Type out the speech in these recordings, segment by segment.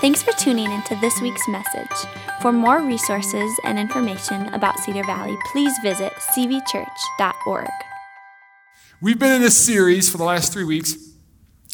Thanks for tuning into this week's message. For more resources and information about Cedar Valley, please visit cvchurch.org. We've been in this series for the last three weeks,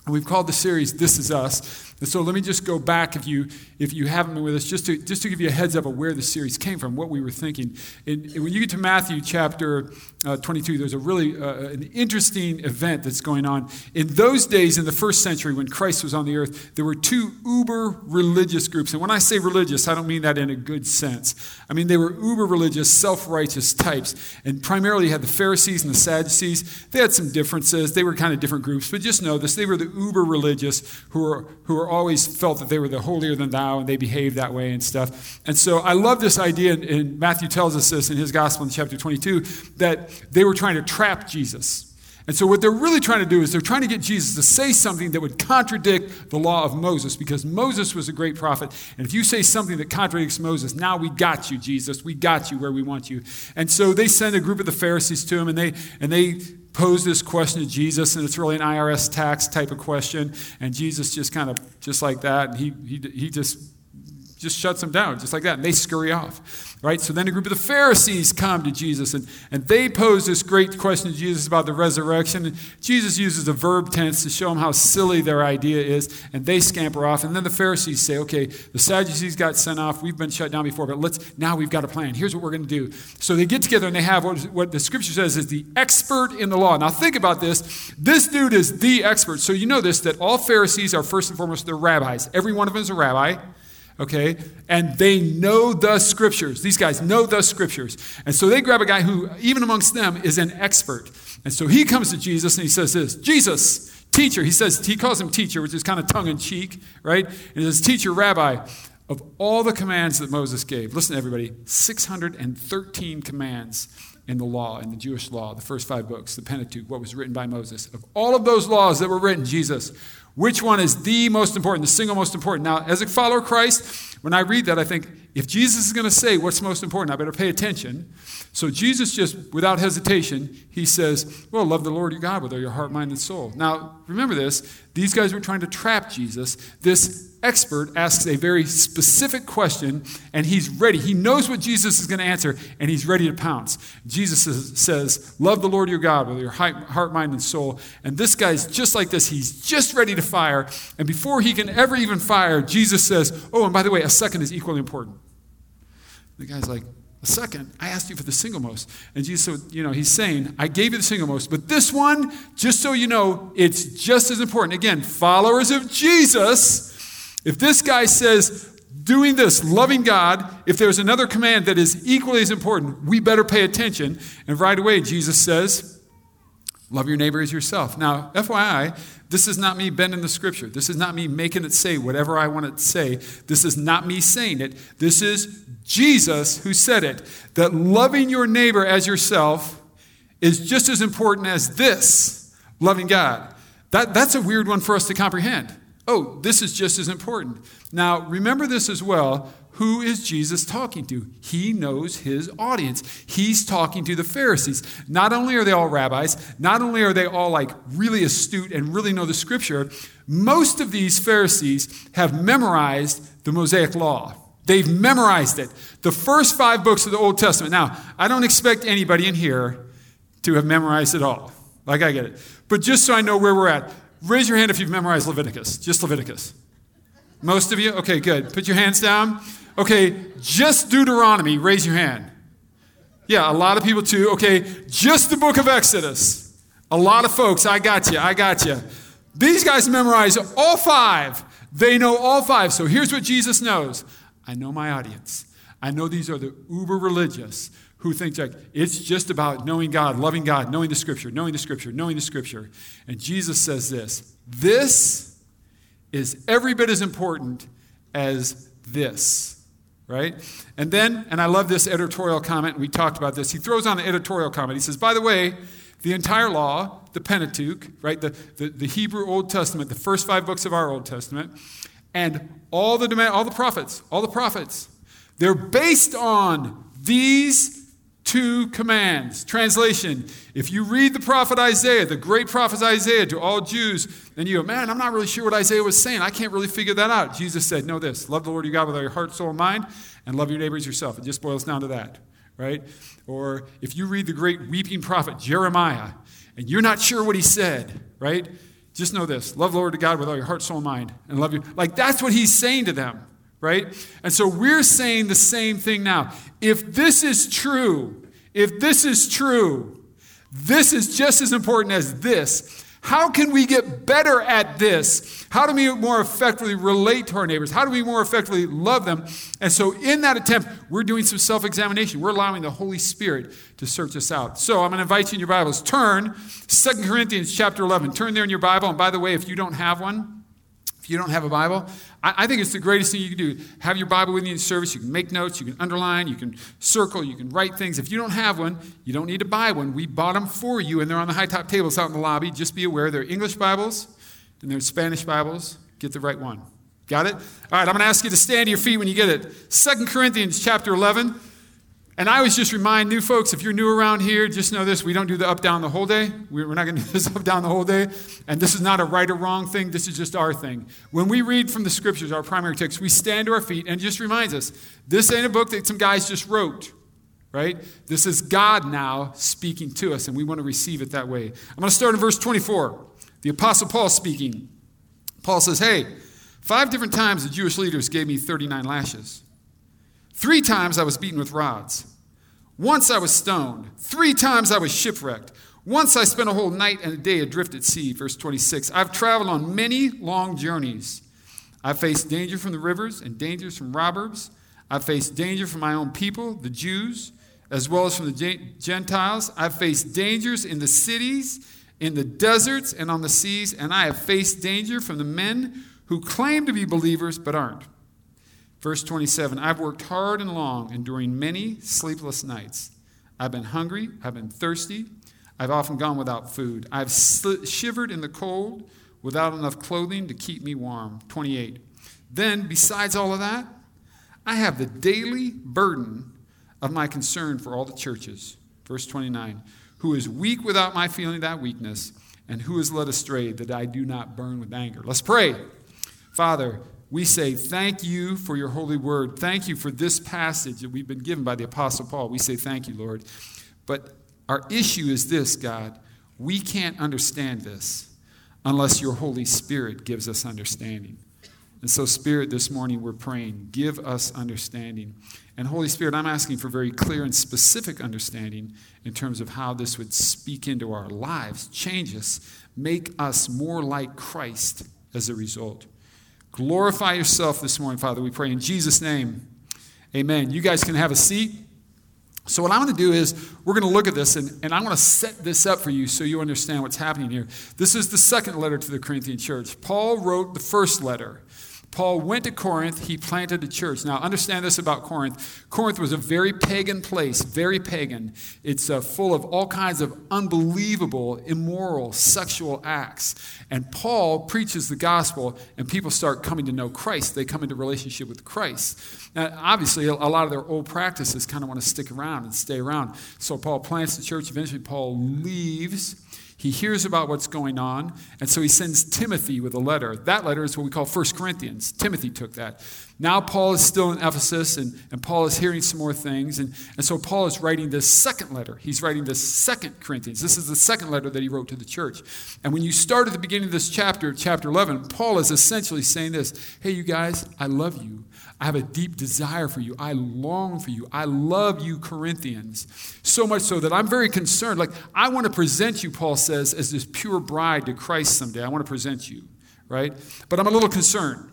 and we've called the series This Is Us. And so let me just go back if you if you haven't been with us, just to just to give you a heads up of where the series came from, what we were thinking. And, when you get to Matthew chapter uh, 22, there's a really uh, an interesting event that's going on. In those days, in the first century, when Christ was on the earth, there were two uber religious groups. And when I say religious, I don't mean that in a good sense. I mean they were uber religious, self righteous types, and primarily had the Pharisees and the Sadducees. They had some differences. They were kind of different groups, but just know this: they were the uber religious who were who were always felt that they were the holier than thou and they behaved that way and stuff. And so I love this idea, and Matthew tells us this in his gospel in chapter 22, that they were trying to trap Jesus. And so, what they're really trying to do is they're trying to get Jesus to say something that would contradict the law of Moses, because Moses was a great prophet. And if you say something that contradicts Moses, now we got you, Jesus. We got you where we want you. And so they send a group of the Pharisees to him, and they and they pose this question to Jesus, and it's really an IRS tax type of question. And Jesus just kind of, just like that, and he, he, he just just shuts them down, just like that. And they scurry off, right? So then a group of the Pharisees come to Jesus and, and they pose this great question to Jesus about the resurrection. And Jesus uses a verb tense to show them how silly their idea is. And they scamper off. And then the Pharisees say, okay, the Sadducees got sent off. We've been shut down before, but let's, now we've got a plan. Here's what we're going to do. So they get together and they have what, what the scripture says is the expert in the law. Now think about this. This dude is the expert. So you know this, that all Pharisees are first and foremost, they're rabbis. Every one of them is a rabbi okay? And they know the scriptures. These guys know the scriptures. And so they grab a guy who, even amongst them, is an expert. And so he comes to Jesus and he says this Jesus, teacher. He says, he calls him teacher, which is kind of tongue in cheek, right? And he says, teacher, rabbi, of all the commands that Moses gave, listen everybody, 613 commands in the law, in the Jewish law, the first five books, the Pentateuch, what was written by Moses. Of all of those laws that were written, Jesus, which one is the most important, the single most important? Now, as a follower of Christ, when I read that, I think if Jesus is going to say what's most important, I better pay attention. So Jesus just, without hesitation, he says, Well, love the Lord your God with all your heart, mind, and soul. Now, remember this. These guys were trying to trap Jesus. This expert asks a very specific question, and he's ready. He knows what Jesus is going to answer, and he's ready to pounce. Jesus says, Love the Lord your God with your heart, mind, and soul. And this guy's just like this. He's just ready to fire. And before he can ever even fire, Jesus says, Oh, and by the way, a second is equally important. The guy's like, a second, I asked you for the single most. And Jesus, said, you know, he's saying, I gave you the single most, but this one, just so you know, it's just as important. Again, followers of Jesus, if this guy says, doing this, loving God, if there's another command that is equally as important, we better pay attention. And right away, Jesus says, Love your neighbor as yourself. Now, FYI, this is not me bending the scripture. This is not me making it say whatever I want it to say. This is not me saying it. This is Jesus who said it that loving your neighbor as yourself is just as important as this loving God. That, that's a weird one for us to comprehend. Oh, this is just as important. Now, remember this as well. Who is Jesus talking to? He knows his audience. He's talking to the Pharisees. Not only are they all rabbis, not only are they all like really astute and really know the scripture, most of these Pharisees have memorized the Mosaic law. They've memorized it. The first five books of the Old Testament. Now, I don't expect anybody in here to have memorized it all. Like I get it. But just so I know where we're at, Raise your hand if you've memorized Leviticus, just Leviticus. Most of you? Okay, good. Put your hands down. Okay, just Deuteronomy, raise your hand. Yeah, a lot of people too. Okay, just the book of Exodus. A lot of folks, I got you, I got you. These guys memorize all five. They know all five. So here's what Jesus knows I know my audience. I know these are the uber religious who thinks like it's just about knowing God, loving God, knowing the scripture, knowing the scripture, knowing the scripture. And Jesus says this this is every bit as important as this, right? And then, and I love this editorial comment, we talked about this. He throws on an editorial comment. He says, by the way, the entire law, the Pentateuch, right, the, the, the Hebrew Old Testament, the first five books of our Old Testament, and all the, all the prophets, all the prophets, they're based on these two commands. Translation If you read the prophet Isaiah, the great prophet Isaiah to all Jews, and you go, man, I'm not really sure what Isaiah was saying. I can't really figure that out. Jesus said, Know this love the Lord your God with all your heart, soul, and mind, and love your neighbors yourself. It just boils down to that, right? Or if you read the great weeping prophet Jeremiah, and you're not sure what he said, right? Just know this love the Lord your God with all your heart, soul, and mind, and love you. Like that's what he's saying to them right? And so we're saying the same thing now. If this is true, if this is true, this is just as important as this. How can we get better at this? How do we more effectively relate to our neighbors? How do we more effectively love them? And so, in that attempt, we're doing some self examination. We're allowing the Holy Spirit to search us out. So, I'm going to invite you in your Bibles. Turn, 2 Corinthians chapter 11. Turn there in your Bible. And by the way, if you don't have one, you don't have a Bible, I, I, think it's the greatest thing you can do. Have your Bible with you in service. You can make notes, you can underline, you can circle, you can write things. If you don't have one, you don't need to buy one. We bought them for you, and they're on the high top tables out in the lobby. Just be aware they're English Bibles and they're Spanish Bibles. Get the right one. Got it? All right, I'm going to ask you to stand to your feet when you get it. Second Corinthians chapter 11. And I always just remind new folks if you're new around here, just know this we don't do the up down the whole day. We're not going to do this up down the whole day. And this is not a right or wrong thing, this is just our thing. When we read from the scriptures, our primary text, we stand to our feet and just reminds us this ain't a book that some guys just wrote, right? This is God now speaking to us, and we want to receive it that way. I'm going to start in verse 24. The Apostle Paul speaking. Paul says, Hey, five different times the Jewish leaders gave me 39 lashes. Three times I was beaten with rods. Once I was stoned. Three times I was shipwrecked. Once I spent a whole night and a day adrift at sea. Verse 26. I've traveled on many long journeys. I've faced danger from the rivers and dangers from robbers. I've faced danger from my own people, the Jews, as well as from the Gentiles. I've faced dangers in the cities, in the deserts, and on the seas. And I have faced danger from the men who claim to be believers but aren't. Verse 27 I've worked hard and long, enduring many sleepless nights. I've been hungry, I've been thirsty, I've often gone without food. I've shivered in the cold without enough clothing to keep me warm. 28. Then, besides all of that, I have the daily burden of my concern for all the churches. Verse 29 Who is weak without my feeling that weakness, and who is led astray that I do not burn with anger. Let's pray. Father, we say thank you for your holy word. Thank you for this passage that we've been given by the Apostle Paul. We say thank you, Lord. But our issue is this, God. We can't understand this unless your Holy Spirit gives us understanding. And so, Spirit, this morning we're praying, give us understanding. And Holy Spirit, I'm asking for very clear and specific understanding in terms of how this would speak into our lives, change us, make us more like Christ as a result. Glorify yourself this morning, Father. We pray in Jesus' name. Amen. You guys can have a seat. So, what I'm going to do is, we're going to look at this, and, and I'm going to set this up for you so you understand what's happening here. This is the second letter to the Corinthian church. Paul wrote the first letter. Paul went to Corinth, he planted a church. Now, understand this about Corinth. Corinth was a very pagan place, very pagan. It's uh, full of all kinds of unbelievable, immoral, sexual acts. And Paul preaches the gospel, and people start coming to know Christ. They come into relationship with Christ. Now, obviously, a lot of their old practices kind of want to stick around and stay around. So Paul plants the church. Eventually, Paul leaves he hears about what's going on, and so he sends Timothy with a letter. That letter is what we call 1 Corinthians. Timothy took that. Now Paul is still in Ephesus, and, and Paul is hearing some more things. And, and so Paul is writing this second letter. He's writing this second Corinthians. This is the second letter that he wrote to the church. And when you start at the beginning of this chapter, chapter 11, Paul is essentially saying this Hey, you guys, I love you. I have a deep desire for you. I long for you. I love you, Corinthians. So much so that I'm very concerned. Like, I want to present you, Paul says, as this pure bride to Christ someday. I want to present you, right? But I'm a little concerned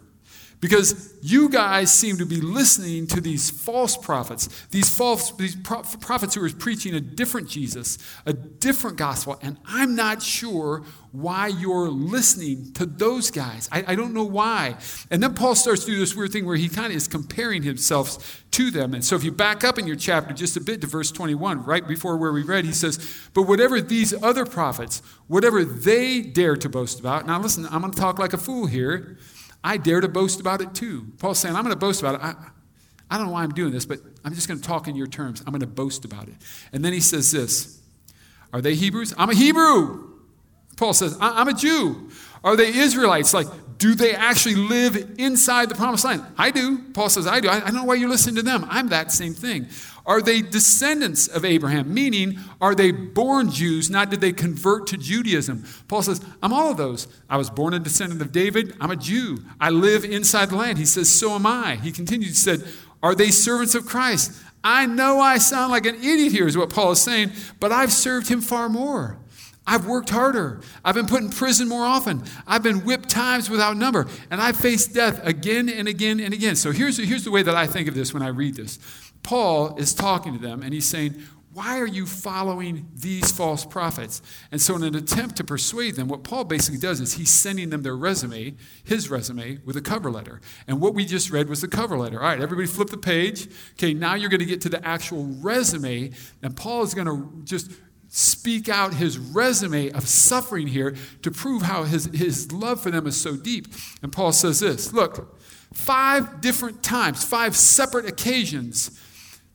because you guys seem to be listening to these false prophets, these false these prophets who are preaching a different Jesus, a different gospel, and I'm not sure why you're listening to those guys. I, I don't know why. And then Paul starts to do this weird thing where he kind of is comparing himself to them. And so if you back up in your chapter just a bit to verse 21, right before where we read, he says, But whatever these other prophets, whatever they dare to boast about, now listen, I'm going to talk like a fool here. I dare to boast about it too. Paul's saying, I'm going to boast about it. I, I don't know why I'm doing this, but I'm just going to talk in your terms. I'm going to boast about it. And then he says this Are they Hebrews? I'm a Hebrew. Paul says, I'm a Jew. Are they Israelites? Like, do they actually live inside the promised land? I do. Paul says, I do. I, don't know why you're listening to them. I'm that same thing. Are they descendants of Abraham? Meaning, are they born Jews? Not did they convert to Judaism? Paul says, I'm all of those. I was born a descendant of David. I'm a Jew. I live inside the land. He says, So am I. He continued, he said, Are they servants of Christ? I know I sound like an idiot here, is what Paul is saying, but I've served him far more. I've worked harder. I've been put in prison more often. I've been whipped times without number. And I've faced death again and again and again. So here's, here's the way that I think of this when I read this. Paul is talking to them and he's saying, Why are you following these false prophets? And so, in an attempt to persuade them, what Paul basically does is he's sending them their resume, his resume, with a cover letter. And what we just read was the cover letter. All right, everybody flip the page. Okay, now you're going to get to the actual resume. And Paul is going to just speak out his resume of suffering here to prove how his, his love for them is so deep. And Paul says this Look, five different times, five separate occasions,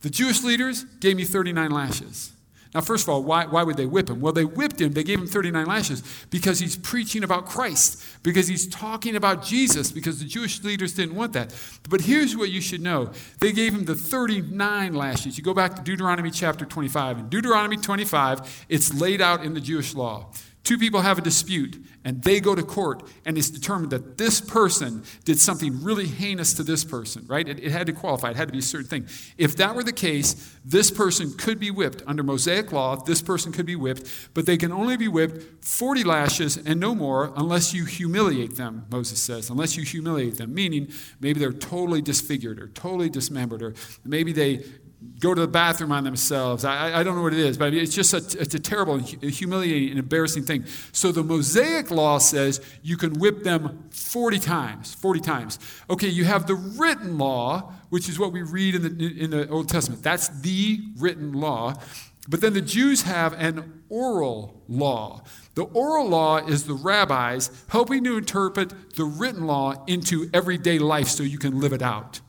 the Jewish leaders gave me 39 lashes. Now, first of all, why, why would they whip him? Well, they whipped him, they gave him 39 lashes because he's preaching about Christ, because he's talking about Jesus, because the Jewish leaders didn't want that. But here's what you should know they gave him the 39 lashes. You go back to Deuteronomy chapter 25. In Deuteronomy 25, it's laid out in the Jewish law. Two people have a dispute and they go to court and it's determined that this person did something really heinous to this person, right? It, it, had to qualify, it had to be a certain thing. If that were the case, this person could be whipped. Under Mosaic law, this person could be whipped, but they can only be whipped 40 lashes and no more unless you humiliate them, Moses says, unless you humiliate them, meaning maybe they're totally disfigured or totally dismembered, or maybe they go to the bathroom on themselves. I, I don't know what it is, but it's just a, it's a terrible, humiliating, and embarrassing thing. So the Mosaic law says you can whip them 40 times. 40 times. Okay, you have the written law, which is what we read in the, in the Old Testament. That's the written law. But then the Jews have an oral law. The oral law is the rabbis helping to interpret the written law into everyday life so you can live it out.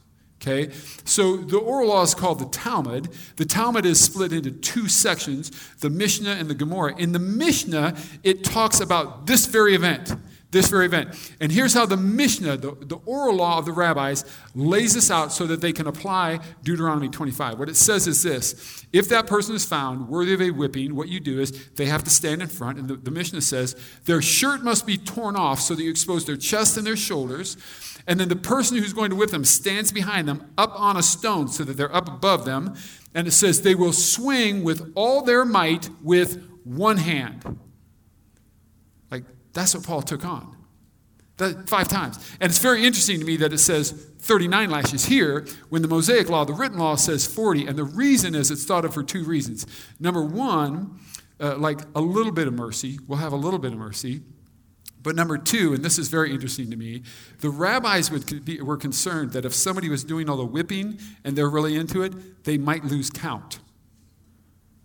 Okay? So the oral law is called the Talmud. The Talmud is split into two sections, the Mishnah and the Gemara. In the Mishnah, it talks about this very event. This very event. And here's how the Mishnah, the, the oral law of the rabbis, lays this out so that they can apply Deuteronomy 25. What it says is this If that person is found worthy of a whipping, what you do is they have to stand in front, and the, the Mishnah says their shirt must be torn off so that you expose their chest and their shoulders. And then the person who's going to whip them stands behind them up on a stone so that they're up above them. And it says, they will swing with all their might with one hand. Like, that's what Paul took on. That, five times. And it's very interesting to me that it says 39 lashes here when the Mosaic law, the written law, says 40. And the reason is it's thought of for two reasons. Number one, uh, like a little bit of mercy. We'll have a little bit of mercy. But number two, and this is very interesting to me, the rabbis be, were concerned that if somebody was doing all the whipping and they're really into it, they might lose count.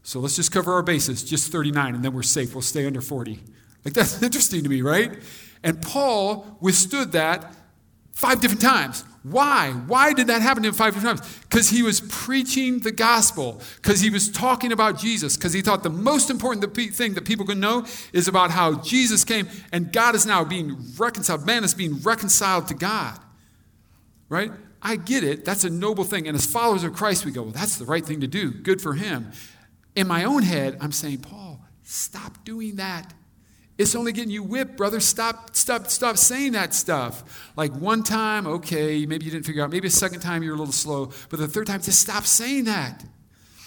So let's just cover our bases, just 39, and then we're safe. We'll stay under 40. Like, that's interesting to me, right? And Paul withstood that five different times. Why? Why did that happen to him five times? Because he was preaching the gospel, because he was talking about Jesus, because he thought the most important thing that people can know is about how Jesus came and God is now being reconciled. Man is being reconciled to God. Right? I get it. That's a noble thing. And as followers of Christ, we go, well, that's the right thing to do. Good for him. In my own head, I'm saying, Paul, stop doing that. It's only getting you whipped, brother. Stop, stop, stop saying that stuff. Like one time, okay, maybe you didn't figure out. Maybe a second time you're a little slow. But the third time, just stop saying that.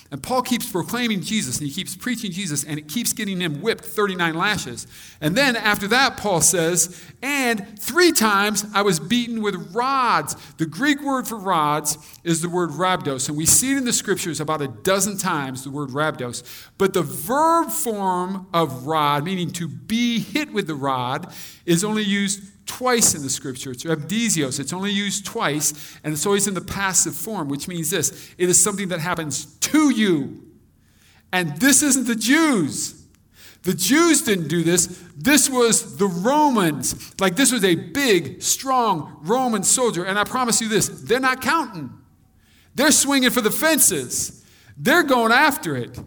And Paul keeps proclaiming Jesus and he keeps preaching Jesus and it keeps getting him whipped 39 lashes. And then after that, Paul says, and three times I was beaten with rods. The Greek word for rods is the word rhabdos. And we see it in the scriptures about a dozen times, the word rhabdos. But the verb form of rod, meaning to be hit with the rod, is only used twice in the scripture. It's rhabdesios. It's only used twice, and it's always in the passive form, which means this it is something that happens to you. And this isn't the Jews. The Jews didn't do this. This was the Romans. Like this was a big, strong Roman soldier. And I promise you this they're not counting. They're swinging for the fences, they're going after it.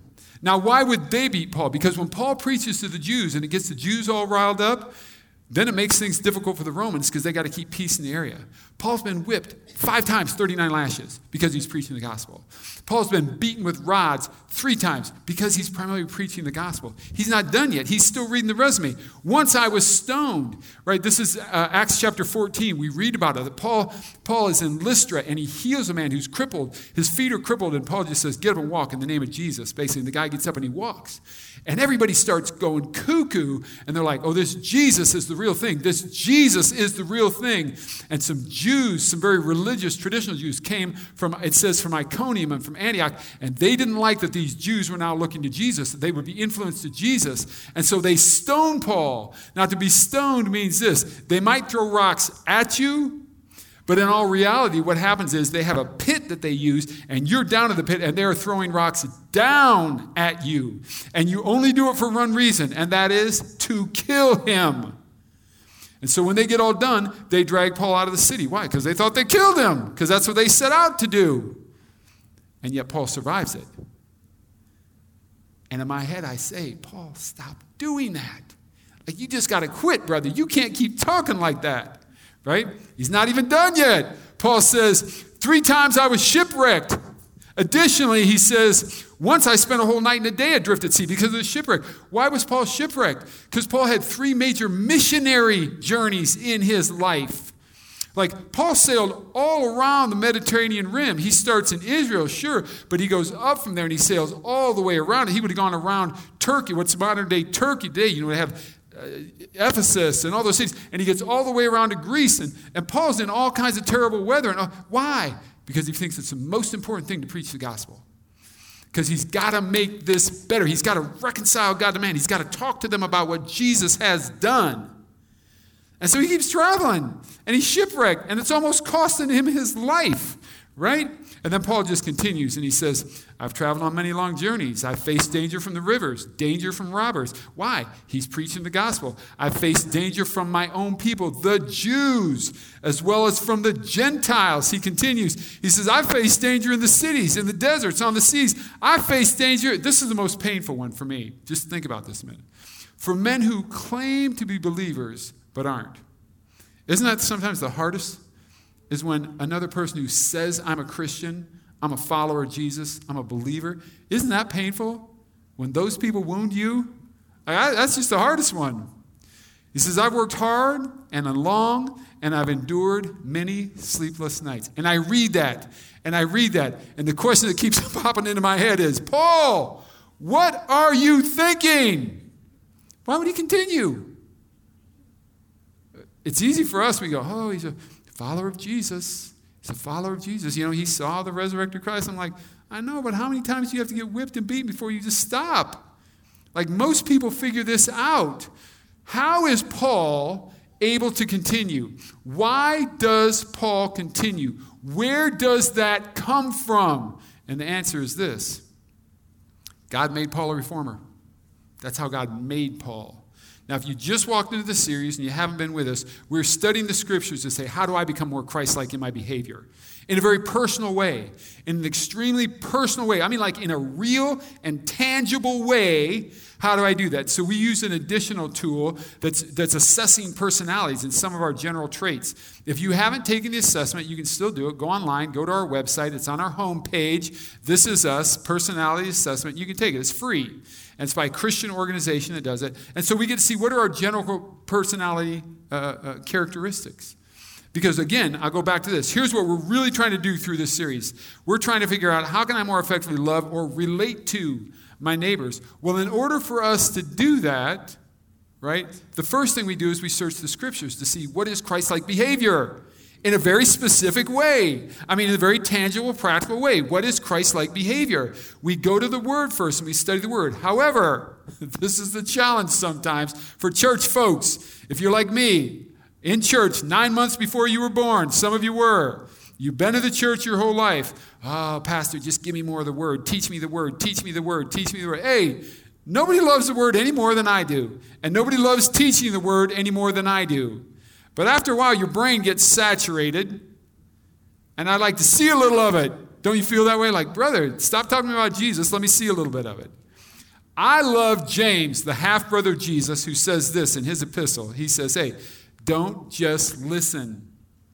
Now, why would they beat Paul? Because when Paul preaches to the Jews and it gets the Jews all riled up, then it makes things difficult for the Romans because they got to keep peace in the area. Paul's been whipped five times, 39 lashes, because he's preaching the gospel. Paul's been beaten with rods three times because he's primarily preaching the gospel. He's not done yet. He's still reading the resume. Once I was stoned, right? This is uh, Acts chapter 14. We read about it. That Paul, Paul is in Lystra and he heals a man who's crippled. His feet are crippled, and Paul just says, Get up and walk in the name of Jesus. Basically, the guy gets up and he walks. And everybody starts going cuckoo, and they're like, Oh, this Jesus is the real thing. This Jesus is the real thing. And some Jews, some very religious, traditional Jews, came from, it says, from Iconium and from Antioch, and they didn't like that these Jews were now looking to Jesus, that they would be influenced to Jesus. And so they stoned Paul. Now, to be stoned means this they might throw rocks at you, but in all reality, what happens is they have a pit that they use, and you're down in the pit, and they're throwing rocks down at you. And you only do it for one reason, and that is to kill him. And so when they get all done, they drag Paul out of the city. Why? Because they thought they killed him, because that's what they set out to do. And yet Paul survives it. And in my head, I say, Paul, stop doing that. Like, you just got to quit, brother. You can't keep talking like that, right? He's not even done yet. Paul says, Three times I was shipwrecked. Additionally, he says, Once I spent a whole night and a day adrift at sea because of the shipwreck. Why was Paul shipwrecked? Because Paul had three major missionary journeys in his life. Like Paul sailed all around the Mediterranean rim. He starts in Israel, sure, but he goes up from there and he sails all the way around. He would have gone around Turkey, what's modern day Turkey today. You know, they have uh, Ephesus and all those cities, and he gets all the way around to Greece. And, and Paul's in all kinds of terrible weather. And uh, why? Because he thinks it's the most important thing to preach the gospel. Because he's got to make this better. He's got to reconcile God to man. He's got to talk to them about what Jesus has done. And so he keeps traveling and he's shipwrecked and it's almost costing him his life, right? And then Paul just continues and he says, I've traveled on many long journeys. I've faced danger from the rivers, danger from robbers. Why? He's preaching the gospel. I've faced danger from my own people, the Jews, as well as from the Gentiles. He continues. He says, I've faced danger in the cities, in the deserts, on the seas. I've faced danger. This is the most painful one for me. Just think about this a minute. For men who claim to be believers, but aren't. Isn't that sometimes the hardest? Is when another person who says, I'm a Christian, I'm a follower of Jesus, I'm a believer, isn't that painful? When those people wound you, I, that's just the hardest one. He says, I've worked hard and long, and I've endured many sleepless nights. And I read that, and I read that, and the question that keeps popping into my head is, Paul, what are you thinking? Why would he continue? It's easy for us. We go, oh, he's a follower of Jesus. He's a follower of Jesus. You know, he saw the resurrected Christ. I'm like, I know, but how many times do you have to get whipped and beaten before you just stop? Like most people figure this out. How is Paul able to continue? Why does Paul continue? Where does that come from? And the answer is this God made Paul a reformer. That's how God made Paul. Now, if you just walked into the series and you haven't been with us, we're studying the scriptures to say, how do I become more Christ like in my behavior? In a very personal way, in an extremely personal way. I mean, like in a real and tangible way. How do I do that? So, we use an additional tool that's, that's assessing personalities and some of our general traits. If you haven't taken the assessment, you can still do it. Go online, go to our website. It's on our homepage. This is us, personality assessment. You can take it, it's free. And it's by a Christian organization that does it. And so we get to see what are our general personality uh, uh, characteristics. Because again, I'll go back to this. Here's what we're really trying to do through this series. We're trying to figure out how can I more effectively love or relate to my neighbors. Well, in order for us to do that, right, the first thing we do is we search the scriptures to see what is Christ-like behavior in a very specific way. I mean, in a very tangible, practical way. What is Christ like behavior? We go to the Word first and we study the Word. However, this is the challenge sometimes for church folks. If you're like me, in church nine months before you were born, some of you were. You've been to the church your whole life. Oh, Pastor, just give me more of the Word. Teach me the Word. Teach me the Word. Teach me the Word. Hey, nobody loves the Word any more than I do. And nobody loves teaching the Word any more than I do. But after a while, your brain gets saturated, and I'd like to see a little of it. Don't you feel that way? Like, brother, stop talking about Jesus. Let me see a little bit of it. I love James, the half brother of Jesus, who says this in his epistle. He says, Hey, don't just listen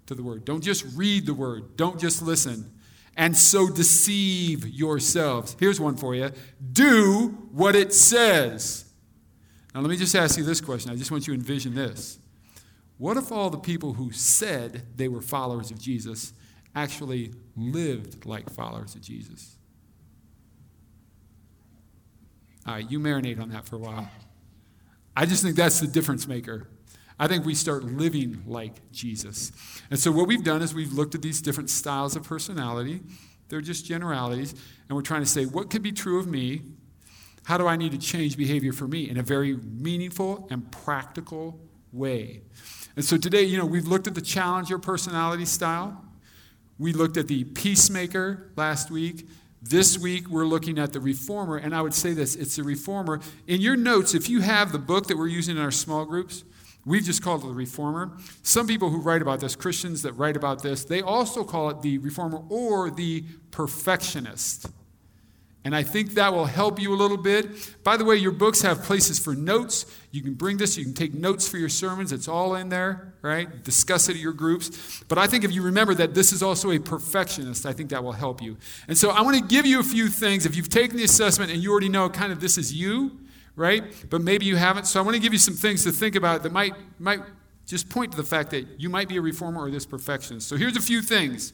to the word, don't just read the word, don't just listen, and so deceive yourselves. Here's one for you do what it says. Now, let me just ask you this question. I just want you to envision this. What if all the people who said they were followers of Jesus actually lived like followers of Jesus? All right, you marinate on that for a while. I just think that's the difference maker. I think we start living like Jesus. And so, what we've done is we've looked at these different styles of personality. They're just generalities. And we're trying to say, what could be true of me? How do I need to change behavior for me in a very meaningful and practical way? And so, today, you know, we've looked at the challenger personality style. We looked at the peacemaker last week. This week, we're looking at the reformer, and I would say this it's the reformer. In your notes, if you have the book that we're using in our small groups, we've just called it the reformer. Some people who write about this, Christians that write about this, they also call it the reformer or the perfectionist. And I think that will help you a little bit. By the way, your books have places for notes. You can bring this, you can take notes for your sermons. It's all in there, right? Discuss it at your groups. But I think if you remember that this is also a perfectionist, I think that will help you. And so I want to give you a few things. If you've taken the assessment and you already know kind of this is you, right? But maybe you haven't. So I want to give you some things to think about that might, might just point to the fact that you might be a reformer or this perfectionist. So here's a few things.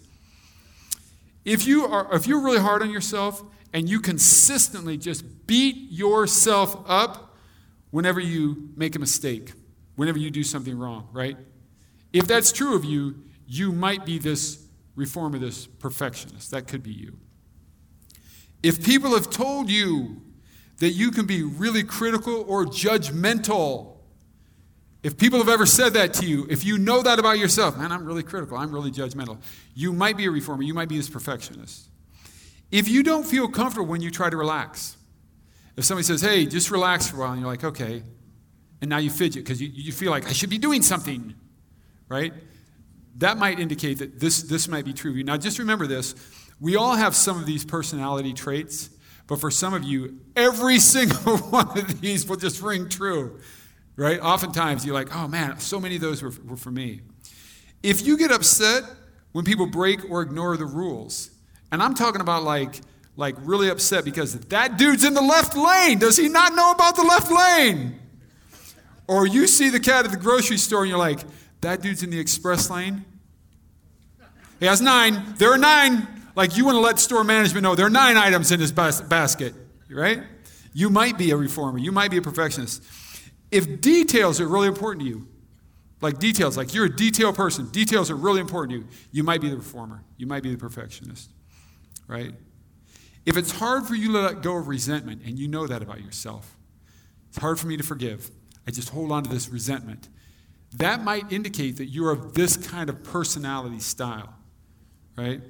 If you are if you're really hard on yourself and you consistently just beat yourself up whenever you make a mistake, whenever you do something wrong, right? If that's true of you, you might be this reformer, this perfectionist. That could be you. If people have told you that you can be really critical or judgmental, if people have ever said that to you, if you know that about yourself, man, I'm really critical, I'm really judgmental, you might be a reformer, you might be this perfectionist. If you don't feel comfortable when you try to relax, if somebody says, hey, just relax for a while, and you're like, okay, and now you fidget because you, you feel like I should be doing something, right? That might indicate that this, this might be true of you. Now, just remember this we all have some of these personality traits, but for some of you, every single one of these will just ring true, right? Oftentimes, you're like, oh man, so many of those were, were for me. If you get upset when people break or ignore the rules, and I'm talking about like, like really upset because that dude's in the left lane. Does he not know about the left lane? Or you see the cat at the grocery store and you're like, that dude's in the express lane. He has nine. There are nine. Like you want to let store management know there are nine items in his bas- basket, right? You might be a reformer. You might be a perfectionist. If details are really important to you, like details, like you're a detail person, details are really important to you, you might be the reformer. You might be the perfectionist right? If it's hard for you to let go of resentment, and you know that about yourself, it's hard for me to forgive. I just hold on to this resentment. That might indicate that you're of this kind of personality style, right?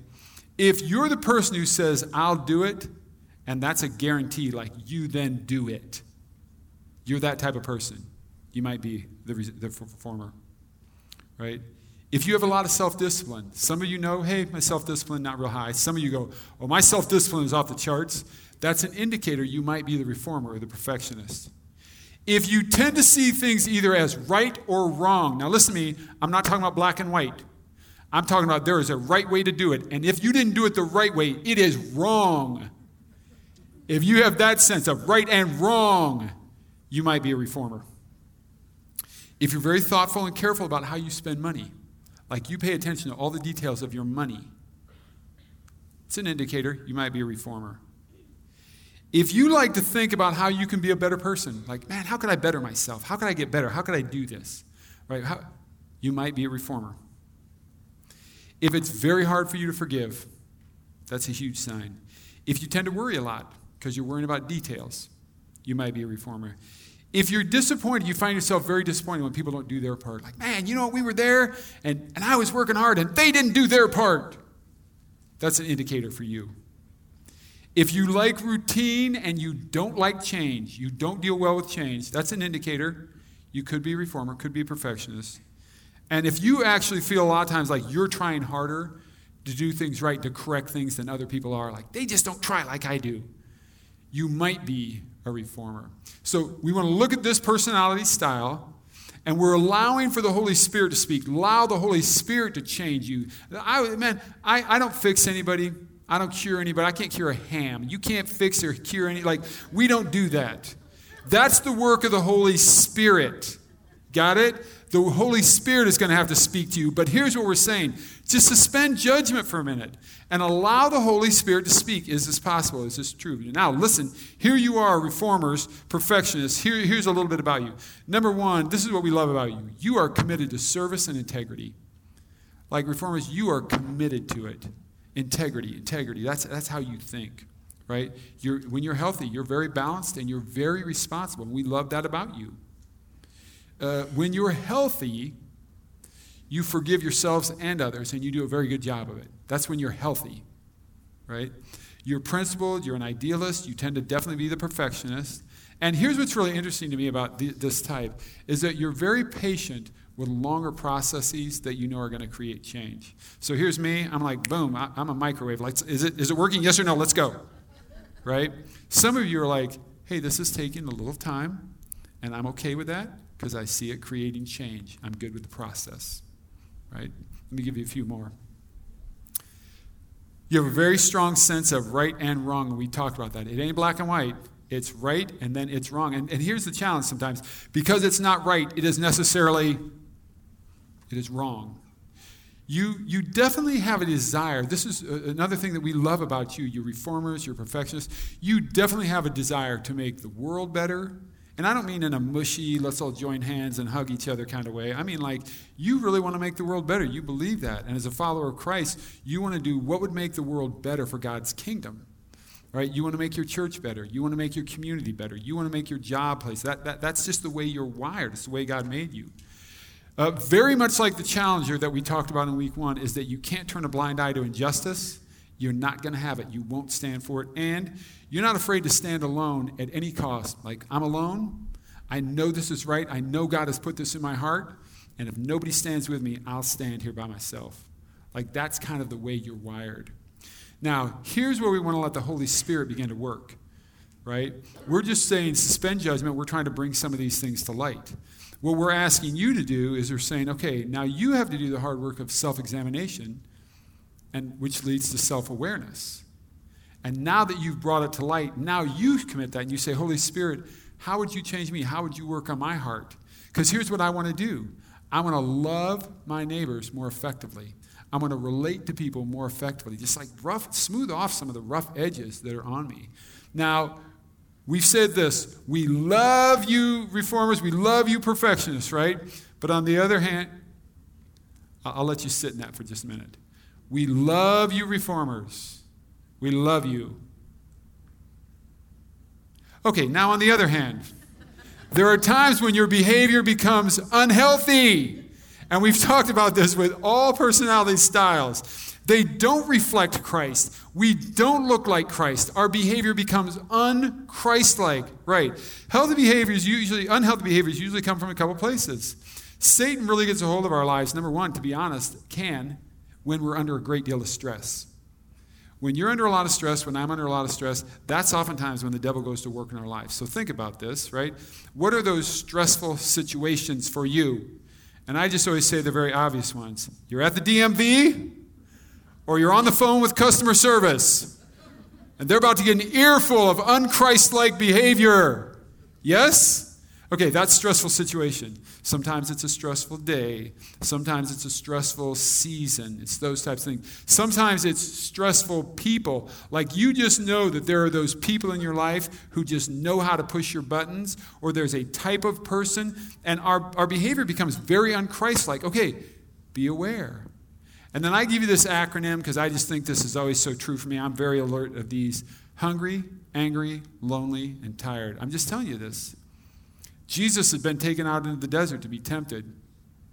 If you're the person who says, I'll do it, and that's a guarantee, like you then do it, you're that type of person. You might be the, the reformer, right? If you have a lot of self discipline, some of you know, hey, my self discipline not real high. Some of you go, oh, my self discipline is off the charts. That's an indicator you might be the reformer or the perfectionist. If you tend to see things either as right or wrong, now listen to me, I'm not talking about black and white. I'm talking about there is a right way to do it. And if you didn't do it the right way, it is wrong. If you have that sense of right and wrong, you might be a reformer. If you're very thoughtful and careful about how you spend money, like you pay attention to all the details of your money, it's an indicator you might be a reformer. If you like to think about how you can be a better person, like, man, how could I better myself? How could I get better? How could I do this? Right? How, you might be a reformer. If it's very hard for you to forgive, that's a huge sign. If you tend to worry a lot because you're worrying about details, you might be a reformer. If you're disappointed, you find yourself very disappointed when people don't do their part. Like, man, you know, what, we were there and, and I was working hard and they didn't do their part. That's an indicator for you. If you like routine and you don't like change, you don't deal well with change, that's an indicator. You could be a reformer, could be a perfectionist. And if you actually feel a lot of times like you're trying harder to do things right, to correct things than other people are. Like, they just don't try like I do. You might be a reformer. So we want to look at this personality style, and we're allowing for the Holy Spirit to speak. Allow the Holy Spirit to change you. I, man, I, I don't fix anybody. I don't cure anybody. I can't cure a ham. You can't fix or cure any. Like, we don't do that. That's the work of the Holy Spirit. Got it? The Holy Spirit is going to have to speak to you. But here's what we're saying just suspend judgment for a minute and allow the Holy Spirit to speak. Is this possible? Is this true? Now, listen, here you are, reformers, perfectionists. Here, here's a little bit about you. Number one, this is what we love about you you are committed to service and integrity. Like reformers, you are committed to it. Integrity, integrity. That's, that's how you think, right? You're, when you're healthy, you're very balanced and you're very responsible. We love that about you. Uh, when you're healthy, you forgive yourselves and others, and you do a very good job of it. That's when you're healthy, right? You're principled, you're an idealist, you tend to definitely be the perfectionist. And here's what's really interesting to me about th- this type is that you're very patient with longer processes that you know are going to create change. So here's me. I'm like, boom, I, am a microwave. Like, is it, is it working? Yes or no? Let's go. Right? Some of you are like, hey, this is taking a little time, and I'm okay with that because I see it creating change. I'm good with the process. Right? Let me give you a few more. You have a very strong sense of right and wrong, we talked about that. It ain't black and white. It's right and then it's wrong. And, and here's the challenge sometimes because it's not right, it is necessarily it is wrong. You, you definitely have a desire. This is uh, another thing that we love about you, you reformers, you perfectionists. You definitely have a desire to make the world better. And I don't mean in a mushy, let's all join hands and hug each other kind of way. I mean, like, you really want to make the world better. You believe that. And as a follower of Christ, you want to do what would make the world better for God's kingdom right? You want to make your church better. You want to make your community better. You want to make your job place. That, that, that's just the way you're wired. It's the way God made you. Uh, very much like the challenger that we talked about in week one, is that you can't turn a blind eye to injustice. You're not going to have it. You won't stand for it. And you're not afraid to stand alone at any cost. Like, I'm alone. I know this is right. I know God has put this in my heart. And if nobody stands with me, I'll stand here by myself. Like, that's kind of the way you're wired. Now, here's where we want to let the Holy Spirit begin to work, right? We're just saying suspend judgment. We're trying to bring some of these things to light. What we're asking you to do is we're saying, okay, now you have to do the hard work of self examination, and which leads to self awareness. And now that you've brought it to light, now you commit that and you say, Holy Spirit, how would you change me? How would you work on my heart? Because here's what I want to do I want to love my neighbors more effectively. I'm going to relate to people more effectively, just like rough, smooth off some of the rough edges that are on me. Now, We've said this we love you, reformers, we love you, perfectionists, right? But on the other hand, I'll let you sit in that for just a minute. We love you, reformers. We love you. Okay, now on the other hand, there are times when your behavior becomes unhealthy. And we've talked about this with all personality styles. They don't reflect Christ. We don't look like Christ. Our behavior becomes unchristlike. Right. Healthy behaviors usually, unhealthy behaviors usually come from a couple places. Satan really gets a hold of our lives, number one, to be honest, can when we're under a great deal of stress. When you're under a lot of stress, when I'm under a lot of stress, that's oftentimes when the devil goes to work in our lives. So think about this, right? What are those stressful situations for you? And I just always say the very obvious ones. You're at the DMV, or you're on the phone with customer service and they're about to get an earful of unchristlike behavior. Yes? Okay, that's stressful situation. Sometimes it's a stressful day. Sometimes it's a stressful season. It's those types of things. Sometimes it's stressful people. Like you just know that there are those people in your life who just know how to push your buttons, or there's a type of person, and our, our behavior becomes very unchristlike. Okay, be aware. And then I give you this acronym because I just think this is always so true for me. I'm very alert of these hungry, angry, lonely, and tired. I'm just telling you this. Jesus had been taken out into the desert to be tempted,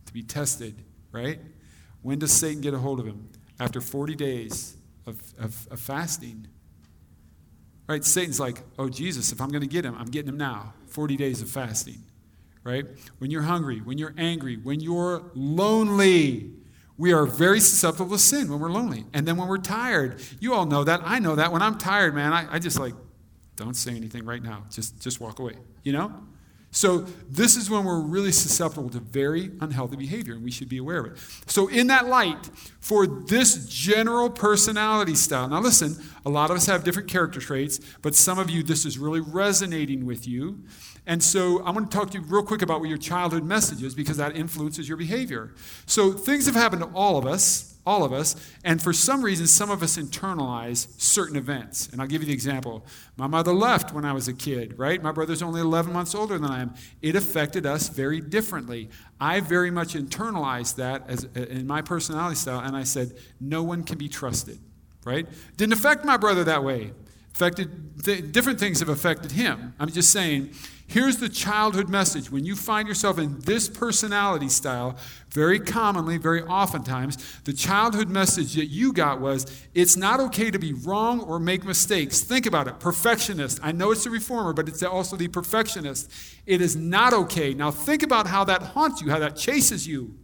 to be tested, right? When does Satan get a hold of him? After 40 days of, of, of fasting. Right? Satan's like, oh, Jesus, if I'm going to get him, I'm getting him now. 40 days of fasting. Right? When you're hungry, when you're angry, when you're lonely, we are very susceptible to sin when we're lonely. And then when we're tired, you all know that. I know that. When I'm tired, man, I, I just like, don't say anything right now. Just, just walk away, you know? So, this is when we're really susceptible to very unhealthy behavior, and we should be aware of it. So, in that light, for this general personality style, now listen, a lot of us have different character traits, but some of you, this is really resonating with you. And so, I'm going to talk to you real quick about what your childhood message is because that influences your behavior. So, things have happened to all of us all of us. And for some reason, some of us internalize certain events. And I'll give you the example. My mother left when I was a kid, right? My brother's only 11 months older than I am. It affected us very differently. I very much internalized that as, in my personality style, and I said, no one can be trusted, right? Didn't affect my brother that way. Affected, th- different things have affected him. I'm just saying, Here's the childhood message. When you find yourself in this personality style, very commonly, very oftentimes, the childhood message that you got was it's not okay to be wrong or make mistakes. Think about it. Perfectionist. I know it's the reformer, but it's also the perfectionist. It is not okay. Now, think about how that haunts you, how that chases you.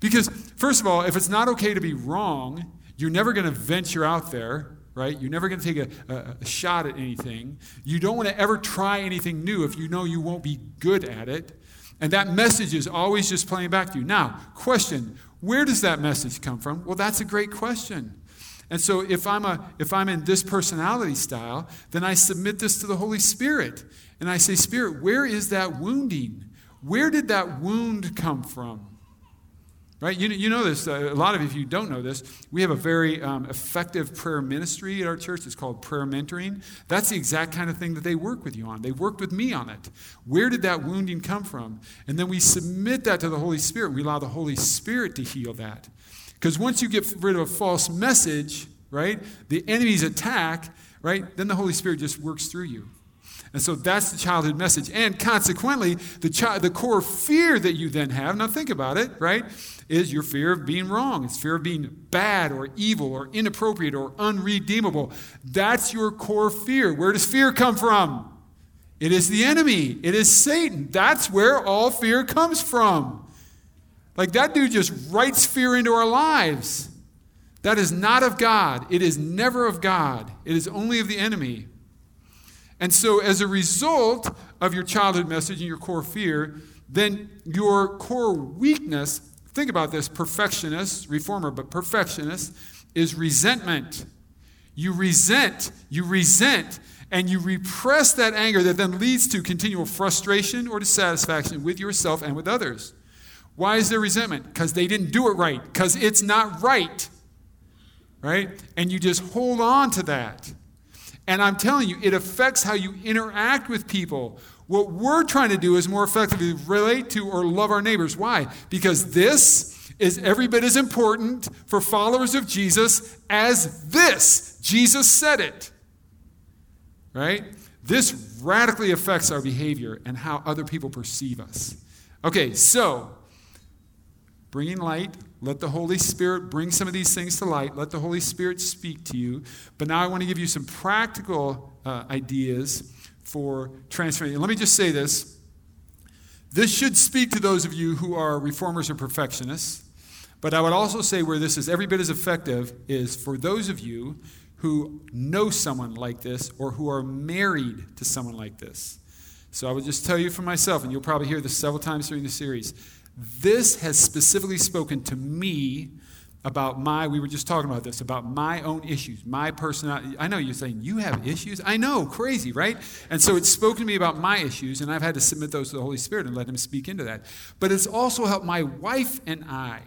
Because, first of all, if it's not okay to be wrong, you're never going to venture out there right? You're never going to take a, a, shot at anything. You don't want to ever try anything new if you know you won't be good at it. And that message is always just playing back to you. Now, question where does that message come from? Well, that's a great question. And so if I'm, a, if I'm in this personality style, then I submit this to the Holy Spirit. And I say, Spirit, where is that wounding? Where did that wound come from? Right? You, you know this. Uh, a lot of you, if you don't know this. We have a very um, effective prayer ministry at our church. It's called prayer mentoring. That's the exact kind of thing that they work with you on. They worked with me on it. Where did that wounding come from? And then we submit that to the Holy Spirit. We allow the Holy Spirit to heal that. Because once you get rid of a false message, right, the enemy's attack, right, then the Holy Spirit just works through you. And so that's the childhood message. And consequently, the, chi- the core fear that you then have, now think about it, right, is your fear of being wrong. It's fear of being bad or evil or inappropriate or unredeemable. That's your core fear. Where does fear come from? It is the enemy, it is Satan. That's where all fear comes from. Like that dude just writes fear into our lives. That is not of God. It is never of God. It is only of the enemy. And so, as a result of your childhood message and your core fear, then your core weakness think about this perfectionist, reformer, but perfectionist is resentment. You resent, you resent, and you repress that anger that then leads to continual frustration or dissatisfaction with yourself and with others. Why is there resentment? Because they didn't do it right, because it's not right. Right? And you just hold on to that. And I'm telling you, it affects how you interact with people. What we're trying to do is more effectively relate to or love our neighbors. Why? Because this is every bit as important for followers of Jesus as this. Jesus said it. Right? This radically affects our behavior and how other people perceive us. Okay, so bringing light, let the Holy Spirit bring some of these things to light. Let the Holy Spirit speak to you. But now I want to give you some practical uh, ideas for transformation. Let me just say this. This should speak to those of you who are reformers or perfectionists. But I would also say where this is every bit as effective is for those of you who know someone like this or who are married to someone like this. So I would just tell you for myself, and you'll probably hear this several times during the series. This has specifically spoken to me about my, we were just talking about this, about my own issues, my personality. I know you're saying, you have issues? I know, crazy, right? And so it's spoken to me about my issues, and I've had to submit those to the Holy Spirit and let Him speak into that. But it's also helped my wife and I,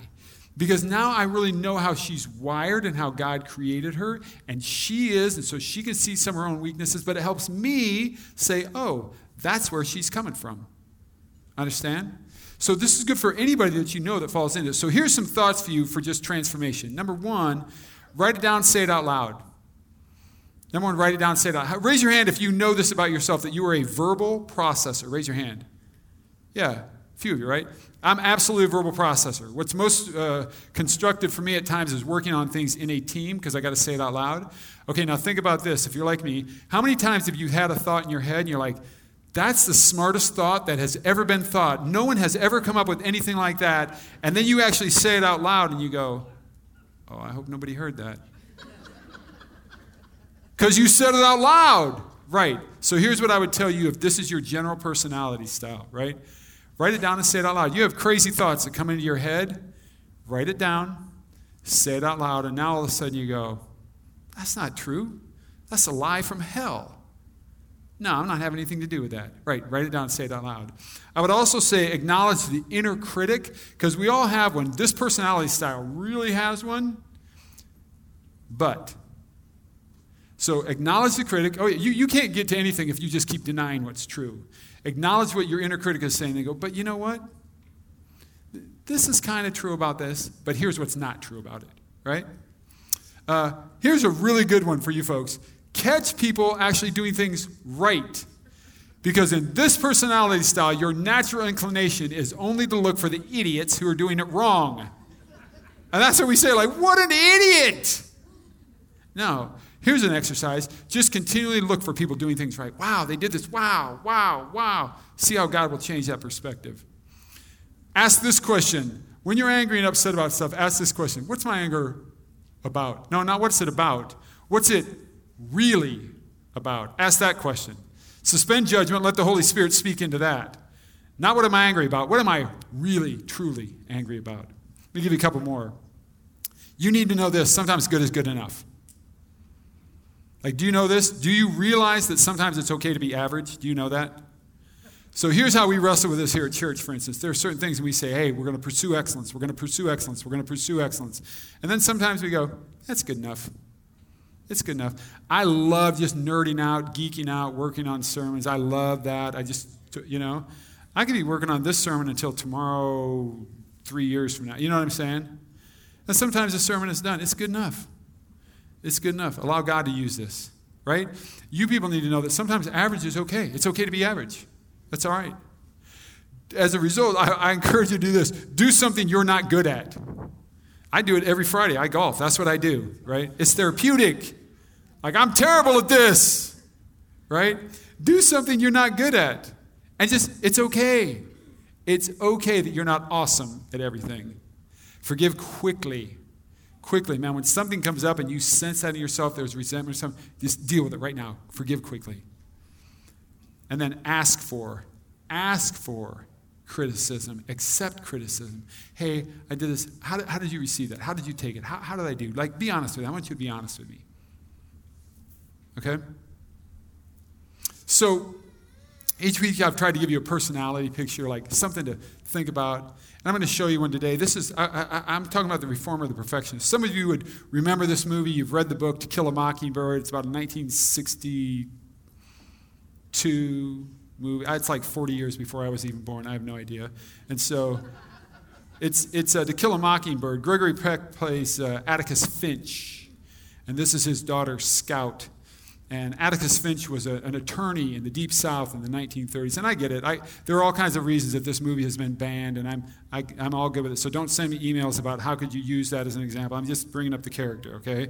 because now I really know how she's wired and how God created her, and she is, and so she can see some of her own weaknesses, but it helps me say, oh, that's where she's coming from. Understand? So this is good for anybody that you know that falls into. So here's some thoughts for you for just transformation. Number one, write it down, say it out loud. Number one, write it down, say it out. Loud. Raise your hand if you know this about yourself that you are a verbal processor. Raise your hand. Yeah, a few of you, right? I'm absolutely a verbal processor. What's most uh, constructive for me at times is working on things in a team because I got to say it out loud. Okay, now think about this. If you're like me, how many times have you had a thought in your head and you're like, That's the smartest thought that has ever been thought. No one has ever come up with anything like that. And then you actually say it out loud and you go, Oh, I hope nobody heard that. Because you said it out loud. Right. So here's what I would tell you if this is your general personality style, right? Write it down and say it out loud. You have crazy thoughts that come into your head. Write it down, say it out loud, and now all of a sudden you go, That's not true. That's a lie from hell. No, I'm not having anything to do with that. Right, write it down say it out loud. I would also say acknowledge the inner critic, because we all have one. This personality style really has one, but. So acknowledge the critic. Oh, you, you can't get to anything if you just keep denying what's true. Acknowledge what your inner critic is saying. They go, but you know what? This is kind of true about this, but here's what's not true about it, right? Uh, here's a really good one for you folks catch people actually doing things right. Because in this personality style, your natural inclination is only to look for the idiots who are doing it wrong. And that's what we say, like, what an idiot! No, here's an exercise. Just continually look for people doing things right. Wow, they did this. Wow, wow, wow. See how God will change that perspective. Ask this question. When you're angry and upset about stuff, ask this question What's my anger about? No, not what's it about. What's it really about? Ask that question. Suspend judgment, let the Holy Spirit speak into that. Not what am I angry about? What am I really, truly angry about? Let me give you a couple more. You need to know this sometimes good is good enough. Like, do you know this? Do you realize that sometimes it's okay to be average? Do you know that? So here's how we wrestle with this here at church, for instance. There are certain things we say, hey, we're going to pursue excellence, we're going to pursue excellence, we're going to pursue excellence. And then sometimes we go, that's good enough. It's good enough. I love just nerding out, geeking out, working on sermons. I love that. I just, you know, I could be working on this sermon until tomorrow, three years from now. You know what I'm saying? And sometimes the sermon is done. It's good enough. It's good enough. Allow God to use this, right? You people need to know that sometimes average is okay. It's okay to be average. That's all right. As a result, I, I encourage you to do this do something you're not good at. I do it every Friday. I golf. That's what I do, right? It's therapeutic. Like, I'm terrible at this, right? Do something you're not good at. And just, it's okay. It's okay that you're not awesome at everything. Forgive quickly. Quickly, man. When something comes up and you sense that in yourself, there's resentment or something, just deal with it right now. Forgive quickly. And then ask for, ask for criticism, accept criticism. Hey, I did this. How did, how did you receive that? How did you take it? How, how did I do? Like, be honest with me. I want you to be honest with me. Okay? So each week I've tried to give you a personality picture, like something to think about. And I'm going to show you one today. This is, I, am talking about the reformer, the perfectionist. Some of you would remember this movie. You've read the book, To Kill a Mockingbird. It's about a 1962 movie. It's like 40 years before I was even born. I have no idea. And so it's, it's uh, To Kill a Mockingbird. Gregory Peck plays uh, Atticus Finch. And this is his daughter, Scout. And Atticus Finch was a, an attorney in the Deep South in the 1930s. And I get it. I, there are all kinds of reasons that this movie has been banned, and I'm, I, am i am all good with it. So don't send me emails about how could you use that as an example. I'm just bringing up the character, okay?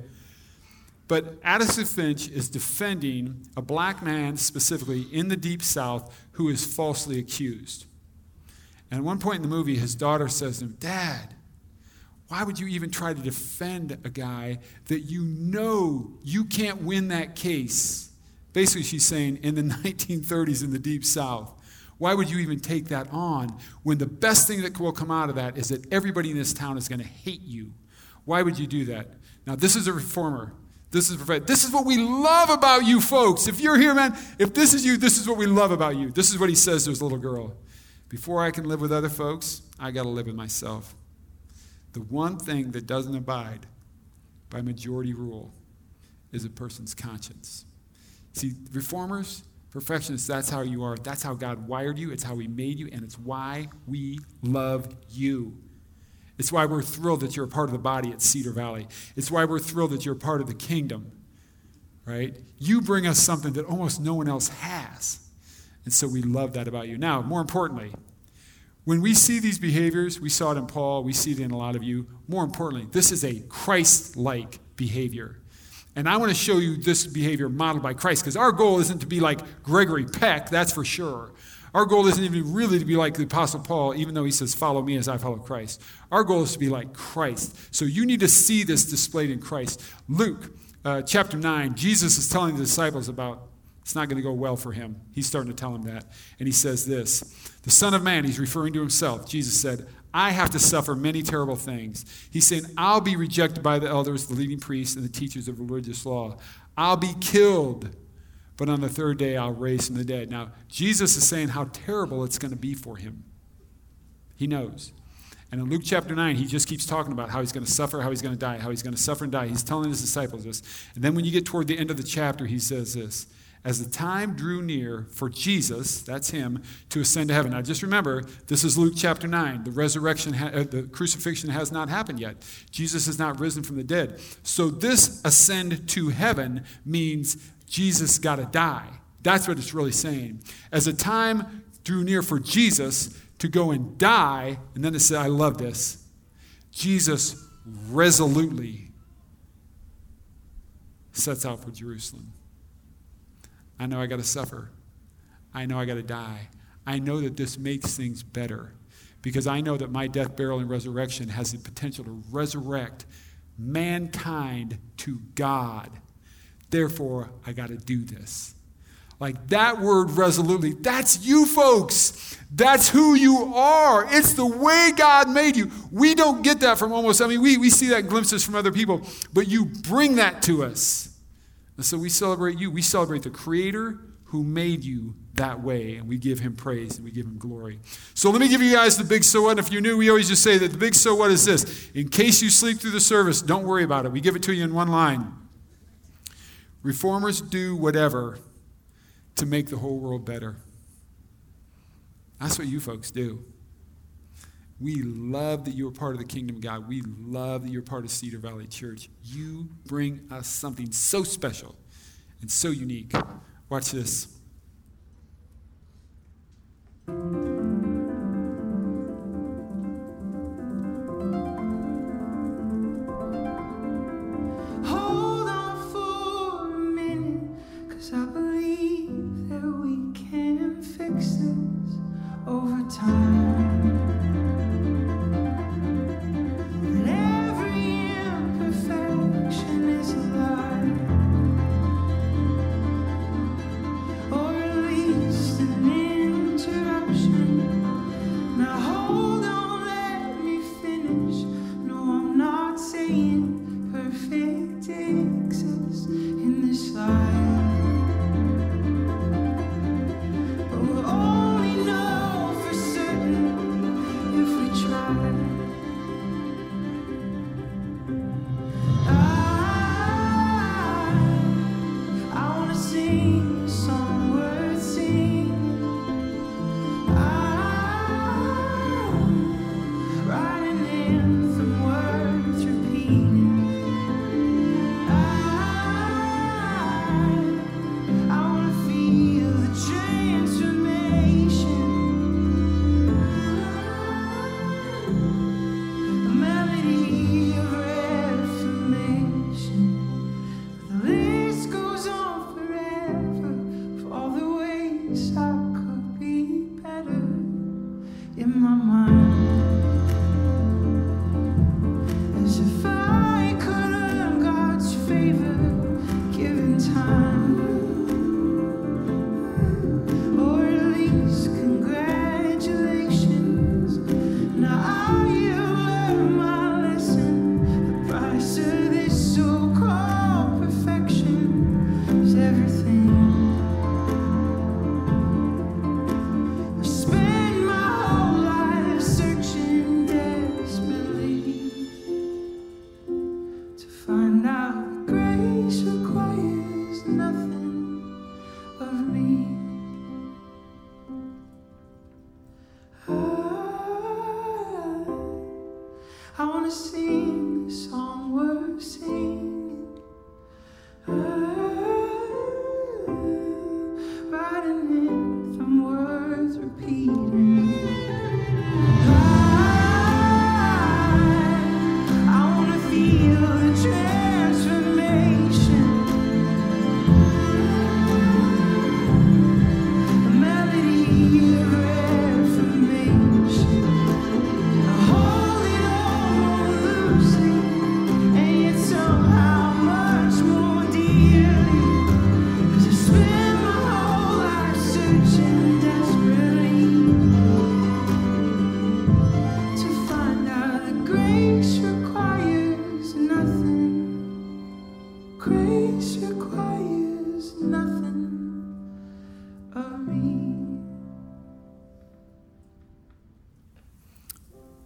But Atticus Finch is defending a black man specifically in the Deep South who is falsely accused. And at one point in the movie, his daughter says to him, Dad, why would you even try to defend a guy that you know you can't win that case? Basically, she's saying in the 1930s in the Deep South. Why would you even take that on when the best thing that will come out of that is that everybody in this town is going to hate you? Why would you do that? Now, this is a reformer. This is prophetic. This is what we love about you folks. If you're here, man, if this is you, this is what we love about you. This is what he says to his little girl. Before I can live with other folks, I got to live with myself. The one thing that doesn't abide by majority rule is a person's conscience. See, reformers, perfectionists, that's how you are. That's how God wired you. It's how He made you, and it's why we love you. It's why we're thrilled that you're a part of the body at Cedar Valley. It's why we're thrilled that you're a part of the kingdom, right? You bring us something that almost no one else has. And so we love that about you. Now, more importantly, when we see these behaviors, we saw it in Paul, we see it in a lot of you. More importantly, this is a Christ like behavior. And I want to show you this behavior modeled by Christ because our goal isn't to be like Gregory Peck, that's for sure. Our goal isn't even really to be like the Apostle Paul, even though he says, Follow me as I follow Christ. Our goal is to be like Christ. So you need to see this displayed in Christ. Luke uh, chapter 9, Jesus is telling the disciples about it's not going to go well for him. He's starting to tell him that. And he says this The Son of Man, he's referring to himself. Jesus said, I have to suffer many terrible things. He's saying, I'll be rejected by the elders, the leading priests, and the teachers of religious law. I'll be killed but on the third day I'll raise from the dead. Now, Jesus is saying how terrible it's going to be for him. He knows. And in Luke chapter 9, he just keeps talking about how he's going to suffer, how he's going to die, how he's going to suffer and die. He's telling his disciples this. And then when you get toward the end of the chapter, he says this As the time drew near for Jesus, that's him, to ascend to heaven. Now just remember, this is Luke chapter 9. The resurrection, ha- uh, the crucifixion has not happened yet. Jesus has not risen from the dead. So this ascend to heaven means Jesus got to die. That's what it's really saying. As the time drew near for Jesus to go and die, and then it said, I love this. Jesus resolutely sets out for Jerusalem. I know I got to suffer. I know I got to die. I know that this makes things better because I know that my death, burial, and resurrection has the potential to resurrect mankind to God Therefore, I got to do this. Like that word resolutely, that's you folks. That's who you are. It's the way God made you. We don't get that from almost, I mean, we, we see that glimpses from other people, but you bring that to us. And so we celebrate you. We celebrate the Creator who made you that way, and we give him praise and we give him glory. So let me give you guys the big so what. If you're new, we always just say that the big so what is this. In case you sleep through the service, don't worry about it. We give it to you in one line. Reformers do whatever to make the whole world better. That's what you folks do. We love that you're part of the kingdom God. We love that you're part of Cedar Valley Church. You bring us something so special and so unique. Watch this. Find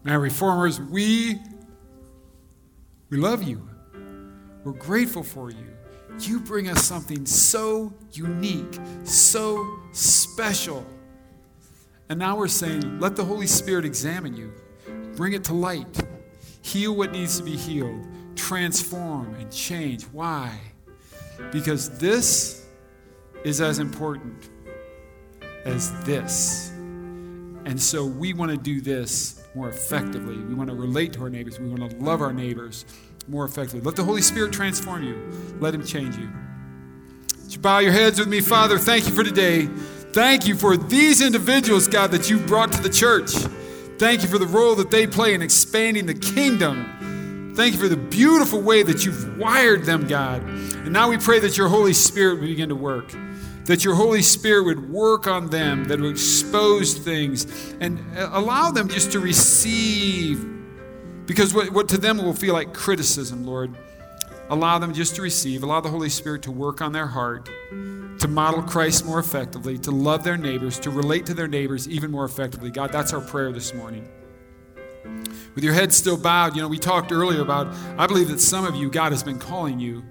Now, reformers, we we love you. We're grateful for you. You bring us something so unique, so special. And now we're saying, let the Holy Spirit examine you, bring it to light, heal what needs to be healed, transform and change. Why? Because this is as important as this. And so we want to do this more effectively. We want to relate to our neighbors. We want to love our neighbors more effectively. Let the Holy Spirit transform you, let Him change you. Would you bow your heads with me, Father? Thank you for today. Thank you for these individuals, God, that you brought to the church. Thank you for the role that they play in expanding the kingdom. Thank you for the beautiful way that you've wired them, God. And now we pray that your Holy Spirit would begin to work, that your Holy Spirit would work on them, that would expose things and uh, allow them just to receive. Because what, what to them will feel like criticism, Lord, allow them just to receive. Allow the Holy Spirit to work on their heart, to model Christ more effectively, to love their neighbors, to relate to their neighbors even more effectively. God, that's our prayer this morning. With your head still bowed, you know, we talked earlier about, I believe that some of you, God has been calling you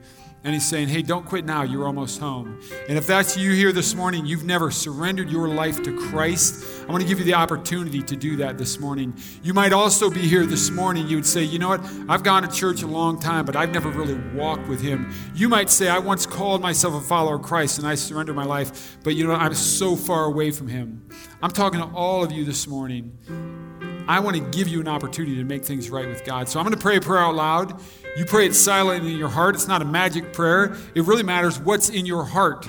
and he's saying, hey, don't quit now. You're almost home. And if that's you here this morning, you've never surrendered your life to Christ, I want to give you the opportunity to do that this morning. You might also be here this morning. You would say, you know what? I've gone to church a long time, but I've never really walked with him. You might say, I once called myself a follower of Christ and I surrendered my life, but you know, I'm so far away from him. I'm talking to all of you this morning. I want to give you an opportunity to make things right with God. So I'm going to pray a prayer out loud. You pray it silently in your heart. It's not a magic prayer. It really matters what's in your heart.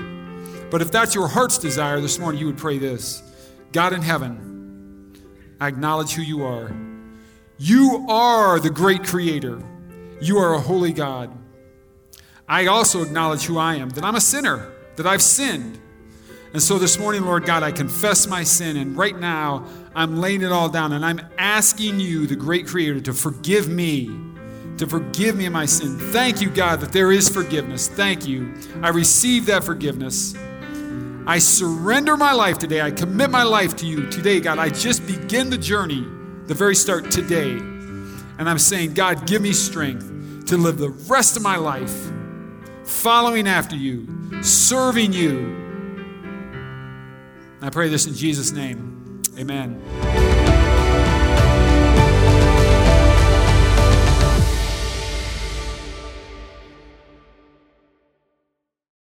But if that's your heart's desire this morning, you would pray this God in heaven, I acknowledge who you are. You are the great creator, you are a holy God. I also acknowledge who I am, that I'm a sinner, that I've sinned. And so this morning, Lord God, I confess my sin, and right now, I'm laying it all down, and I'm asking you, the great creator, to forgive me to forgive me of my sin. Thank you, God, that there is forgiveness. Thank you. I receive that forgiveness. I surrender my life today. I commit my life to you today, God. I just begin the journey, the very start today. And I'm saying, God, give me strength to live the rest of my life following after you, serving you. I pray this in Jesus' name. Amen.